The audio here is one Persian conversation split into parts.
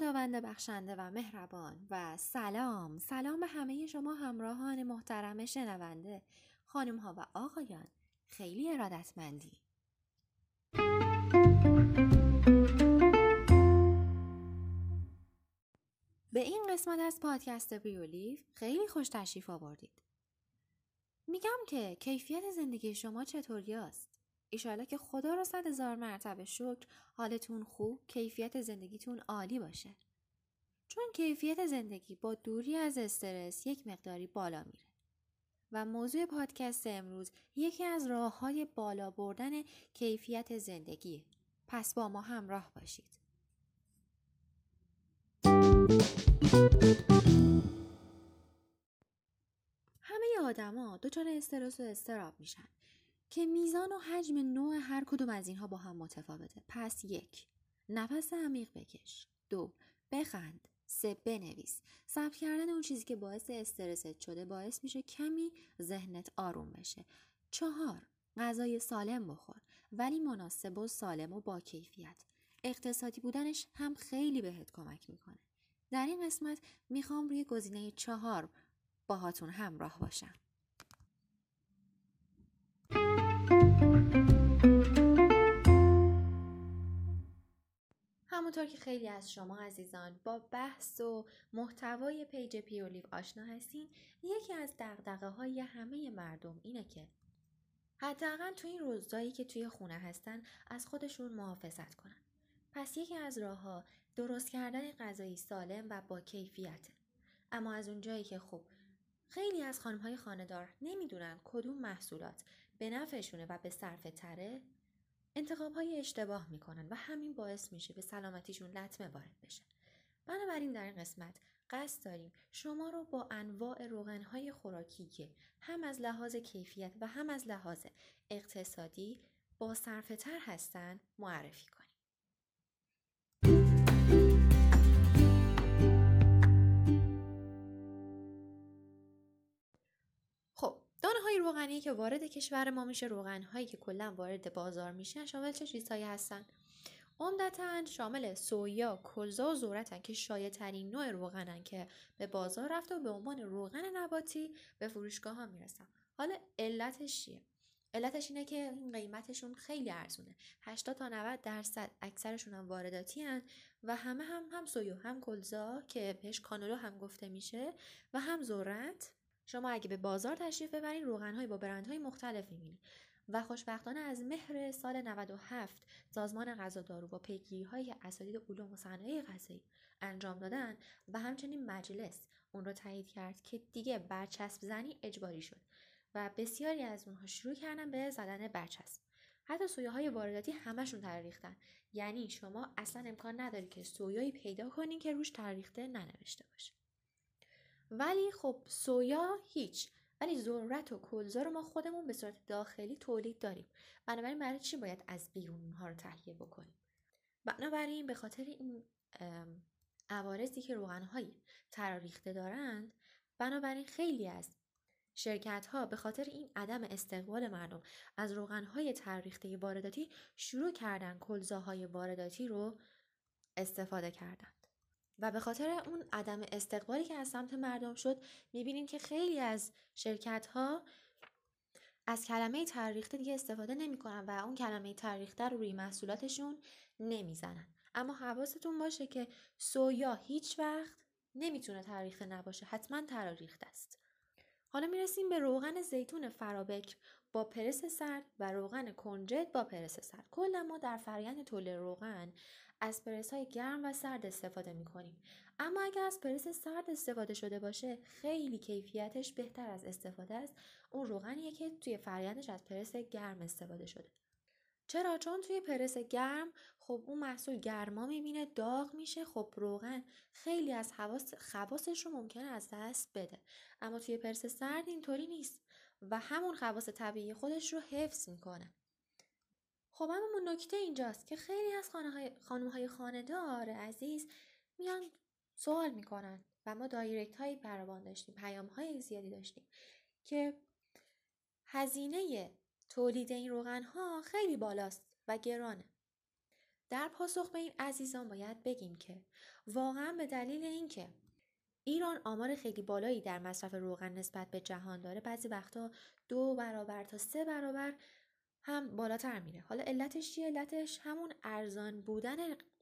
خداوند بخشنده و مهربان و سلام. سلام به همه شما همراهان محترم شنونده خانم ها و آقایان. خیلی ارادتمندی. به این قسمت از پادکست بیولیف خیلی خوش تشریف آوردید. میگم که کیفیت زندگی شما چطوری است ایشالا که خدا را صد هزار مرتبه شکر حالتون خوب کیفیت زندگیتون عالی باشه. چون کیفیت زندگی با دوری از استرس یک مقداری بالا میره. و موضوع پادکست امروز یکی از راه های بالا بردن کیفیت زندگی. پس با ما همراه باشید. همه آدما دچار استرس و استراب میشن. که میزان و حجم نوع هر کدوم از اینها با هم متفاوته. پس یک نفس عمیق بکش. دو بخند. سه بنویس. ثبت کردن اون چیزی که باعث استرست شده باعث میشه کمی ذهنت آروم بشه. چهار غذای سالم بخور ولی مناسب و سالم و با کیفیت. اقتصادی بودنش هم خیلی بهت کمک می‌کنه. در این قسمت می‌خوام روی گزینه چهار باهاتون همراه باشم. همونطور که خیلی از شما عزیزان با بحث و محتوای پیج پیولیو آشنا هستین یکی از دقدقه های همه مردم اینه که حداقل تو این روزایی که توی خونه هستن از خودشون محافظت کنن. پس یکی از راهها درست کردن غذایی سالم و با کیفیته اما از اونجایی که خب خیلی از خانم های خاندار نمی‌دونن کدوم محصولات به نفعشونه و به صرف تره انتخاب های اشتباه می‌کنن و همین باعث میشه به سلامتیشون لطمه وارد بشه. بنابراین در این قسمت قصد داریم شما رو با انواع روغن های خوراکی که هم از لحاظ کیفیت و هم از لحاظ اقتصادی با صرفه تر هستن معرفی کنیم. روغنی که وارد کشور ما میشه روغن هایی که کلا وارد بازار میشن شامل چه چیزهایی هستن عمدتا شامل سویا، کلزا و ذرتن که شایع ترین نوع روغنن که به بازار رفته و به عنوان روغن نباتی به فروشگاه ها می‌رسن. حالا علتش چیه؟ علتش اینه که قیمتشون خیلی ارزونه 80 تا 90 درصد اکثرشون هم وارداتی هن و همه هم هم سویا هم کلزا که بهش کانولو هم گفته میشه و هم ذرت شما اگه به بازار تشریف ببرین روغنهایی با برندهای مختلف می‌بینید و خوشبختانه از مهر سال 97 سازمان غذا دارو با پیگیری های اساتید علوم و صنایع غذایی انجام دادن و همچنین مجلس اون رو تایید کرد که دیگه برچسب زنی اجباری شد و بسیاری از اونها شروع کردن به زدن برچسب. حتی سویاهای وارداتی همشون تاریختن. یعنی شما اصلا امکان نداری که سویایی پیدا کنین که روش تاریخته ننوشته باشه. ولی خب سویا هیچ. ولی ذرت و کلزا رو ما خودمون به صورت داخلی تولید داریم. بنابراین برای چی باید از بیرون اونها رو تهیه بکنیم؟ بنابراین به خاطر این عوارضی که روغنهایی تراریخته دارند بنابراین خیلی از شرکت ها به خاطر این عدم استقبال مردم از روغنهای تراریخته وارداتی شروع کردن کلزاهای وارداتی رو استفاده کردن. و به خاطر اون عدم استقبالی که از سمت مردم شد می‌بینیم که خیلی از شرکت ها از کلمه تاریخته دیگه استفاده نمی‌کنن و اون کلمه تاریخته رو روی محصولاتشون نمی‌زنن. اما حواستون باشه که سویا هیچ وقت نمی‌تونه تاریخته نباشه حتما تراریخته است حالا می‌رسیم به روغن زیتون فرابکر با پرس سرد و روغن کنجد با پرس سرد. کلا ما در فرایند تولید روغن از پرس های گرم و سرد استفاده می کنیم. اما اگر از پرس سرد استفاده شده باشه خیلی کیفیتش بهتر از استفاده است. اون روغنیه که توی فرایندش از پرس گرم استفاده شده. چرا؟ چون توی پرس گرم خب اون محصول گرما می‌بینه داغ میشه خب روغن خیلی از حواس خواصش رو ممکنه از دست بده. اما توی پرس سرد اینطوری نیست و همون خواص طبیعی خودش رو حفظ می‌کنه. خب اما نکته اینجاست که خیلی از خانم های خاندار عزیز میان سوال می‌کنن و ما دایرکت هایی برابان داشتیم پیام های زیادی داشتیم که هزینه تولید این روغن ها خیلی بالاست و گرانه. در پاسخ به این عزیزان باید بگیم که واقعا به دلیل اینکه ایران آمار خیلی بالایی در مصرف روغن نسبت به جهان داره بعضی وقتا دو برابر تا سه برابر هم بالاتر میره. حالا علتش چیه؟ علتش همون ارزان بودن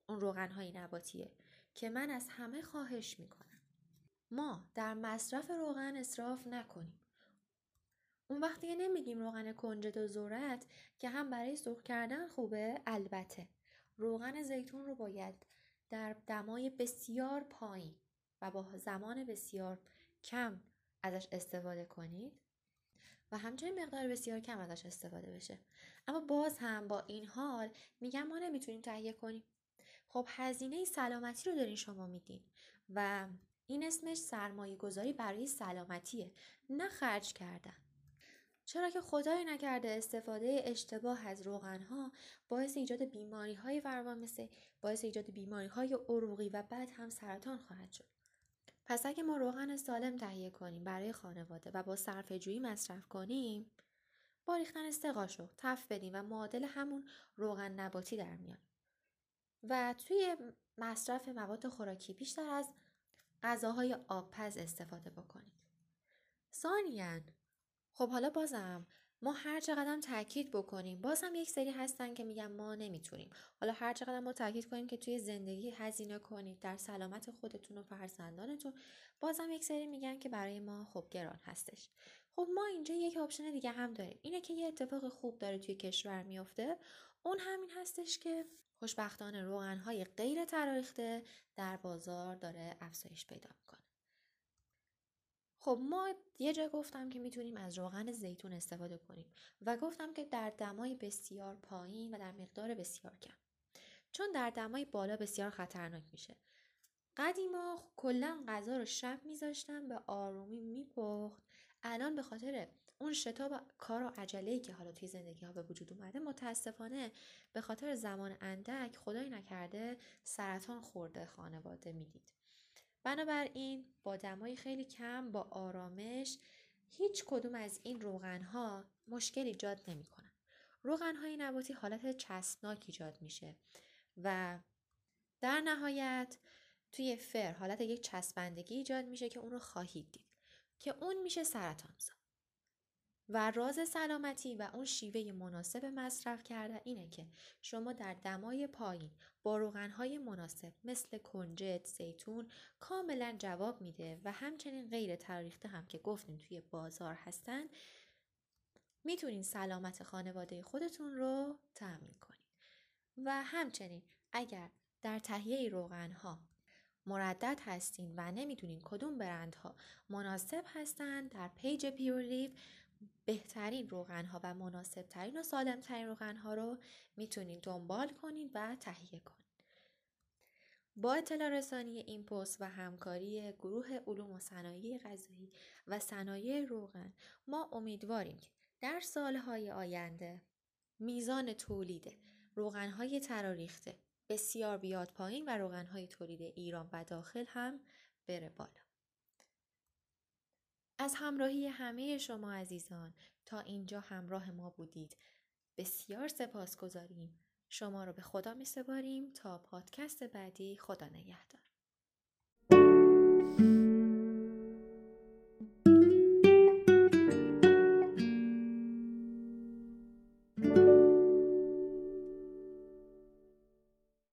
اون روغن های نباتیه که من از همه خواهش می‌کنم. ما در مصرف روغن اصراف نکنیم. اون وقت دیگه نمیگیم روغن کنجد و ذرت که هم برای سرخ کردن خوبه البته. روغن زیتون رو باید در دمای بسیار پایین و با زمان بسیار کم ازش استفاده کنید و همچنین مقدار بسیار کم ازش استفاده بشه. اما باز هم با این حال میگم ما نمی‌تونیم تهیه کنیم. خب هزینه سلامتی رو دارین شما میدین و این اسمش سرمایه گذاری برای سلامتیه نه خرج کردن. چرا که خدای نکرده استفاده اشتباه از روغن ها باعث ایجاد بیماری های فراوان باعث ایجاد بیماری های عروقی و بعد هم سرطان خواهد شد. پس اگه ما روغن سالم تهیه کنیم برای خانواده و با صرفه جویی مصرف کنیم با ریختن استقاشو تف بدیم و معادل همون روغن نباتی در میان. و توی مصرف مواد خوراکی بیشتر از غذاهای آبپز استفاده بکنید ثانیا خب حالا بازم ما هر چقدر تاکید بکنیم باز هم یک سری هستن که میگن ما نمی‌تونیم. حالا هر چقدر ما تاکید کنیم که توی زندگی هزینه کنید در سلامت خودتون و فرزندانتون باز هم یک سری میگن که برای ما خب گران هستش. خب ما اینجا یک آپشن دیگه هم داریم. اینه که یه اتفاق خوب داره توی کشور میفته اون همین هستش که خوشبختانه روغنهای غیر تراریخته در بازار داره افزایش پیدا می‌کنه. خب ما یه جا گفتم که می‌تونیم از روغن زیتون استفاده کنیم و گفتم که در دمای بسیار پایین و در مقدار بسیار کم. چون در دمای بالا بسیار خطرناک میشه. قدیما کلا غذا رو شب میذاشتن به آرومی میپخت. الان به خاطر اون شتاب کار و عجله که حالا توی زندگی ها به وجود اومده متاسفانه به خاطر زمان اندک خدای نکرده سرطان خورده خانواده می‌دید. بنابراین با دمای خیلی کم با آرامش هیچ کدوم از این روغن ها مشکل ایجاد نمی کنن. روغن های نباتی حالت چسبناک ایجاد میشه و در نهایت توی فر حالت یک چسبندگی ایجاد میشه که اون رو خواهید دید که اون میشه سرطان زا. و راز سلامتی و اون شیوه مناسب مصرف کردن اینه که شما در دمای پایین با روغنهای مناسب مثل کنجد، زیتون کاملا جواب میده و همچنین غیر تاریخته هم که گفتیم توی بازار هستن می‌تونین سلامت خانواده خودتون رو تأمین کنید و همچنین اگر در تهیه روغنها مردد هستین و نمی‌دونین کدوم برندها مناسب هستند در پیج پیور بهترین روغن ها و مناسب ترین و سالم ترین روغن ها رو می‌تونید دنبال کنید و تهیه کنید. با اطلاع رسانی این پست و همکاری گروه علوم و صنایع غذایی و صنایع روغن ما امیدواریم که در سالهای آینده میزان تولید روغنهای تراریخته بسیار بیاد پایین و روغنهای تولید ایران و داخل هم بره بالا. از همراهی همه شما عزیزان تا اینجا همراه ما بودید. بسیار سپاس گذاریم شما رو به خدا می سپاریم. تا پادکست بعدی خدا نگهدار.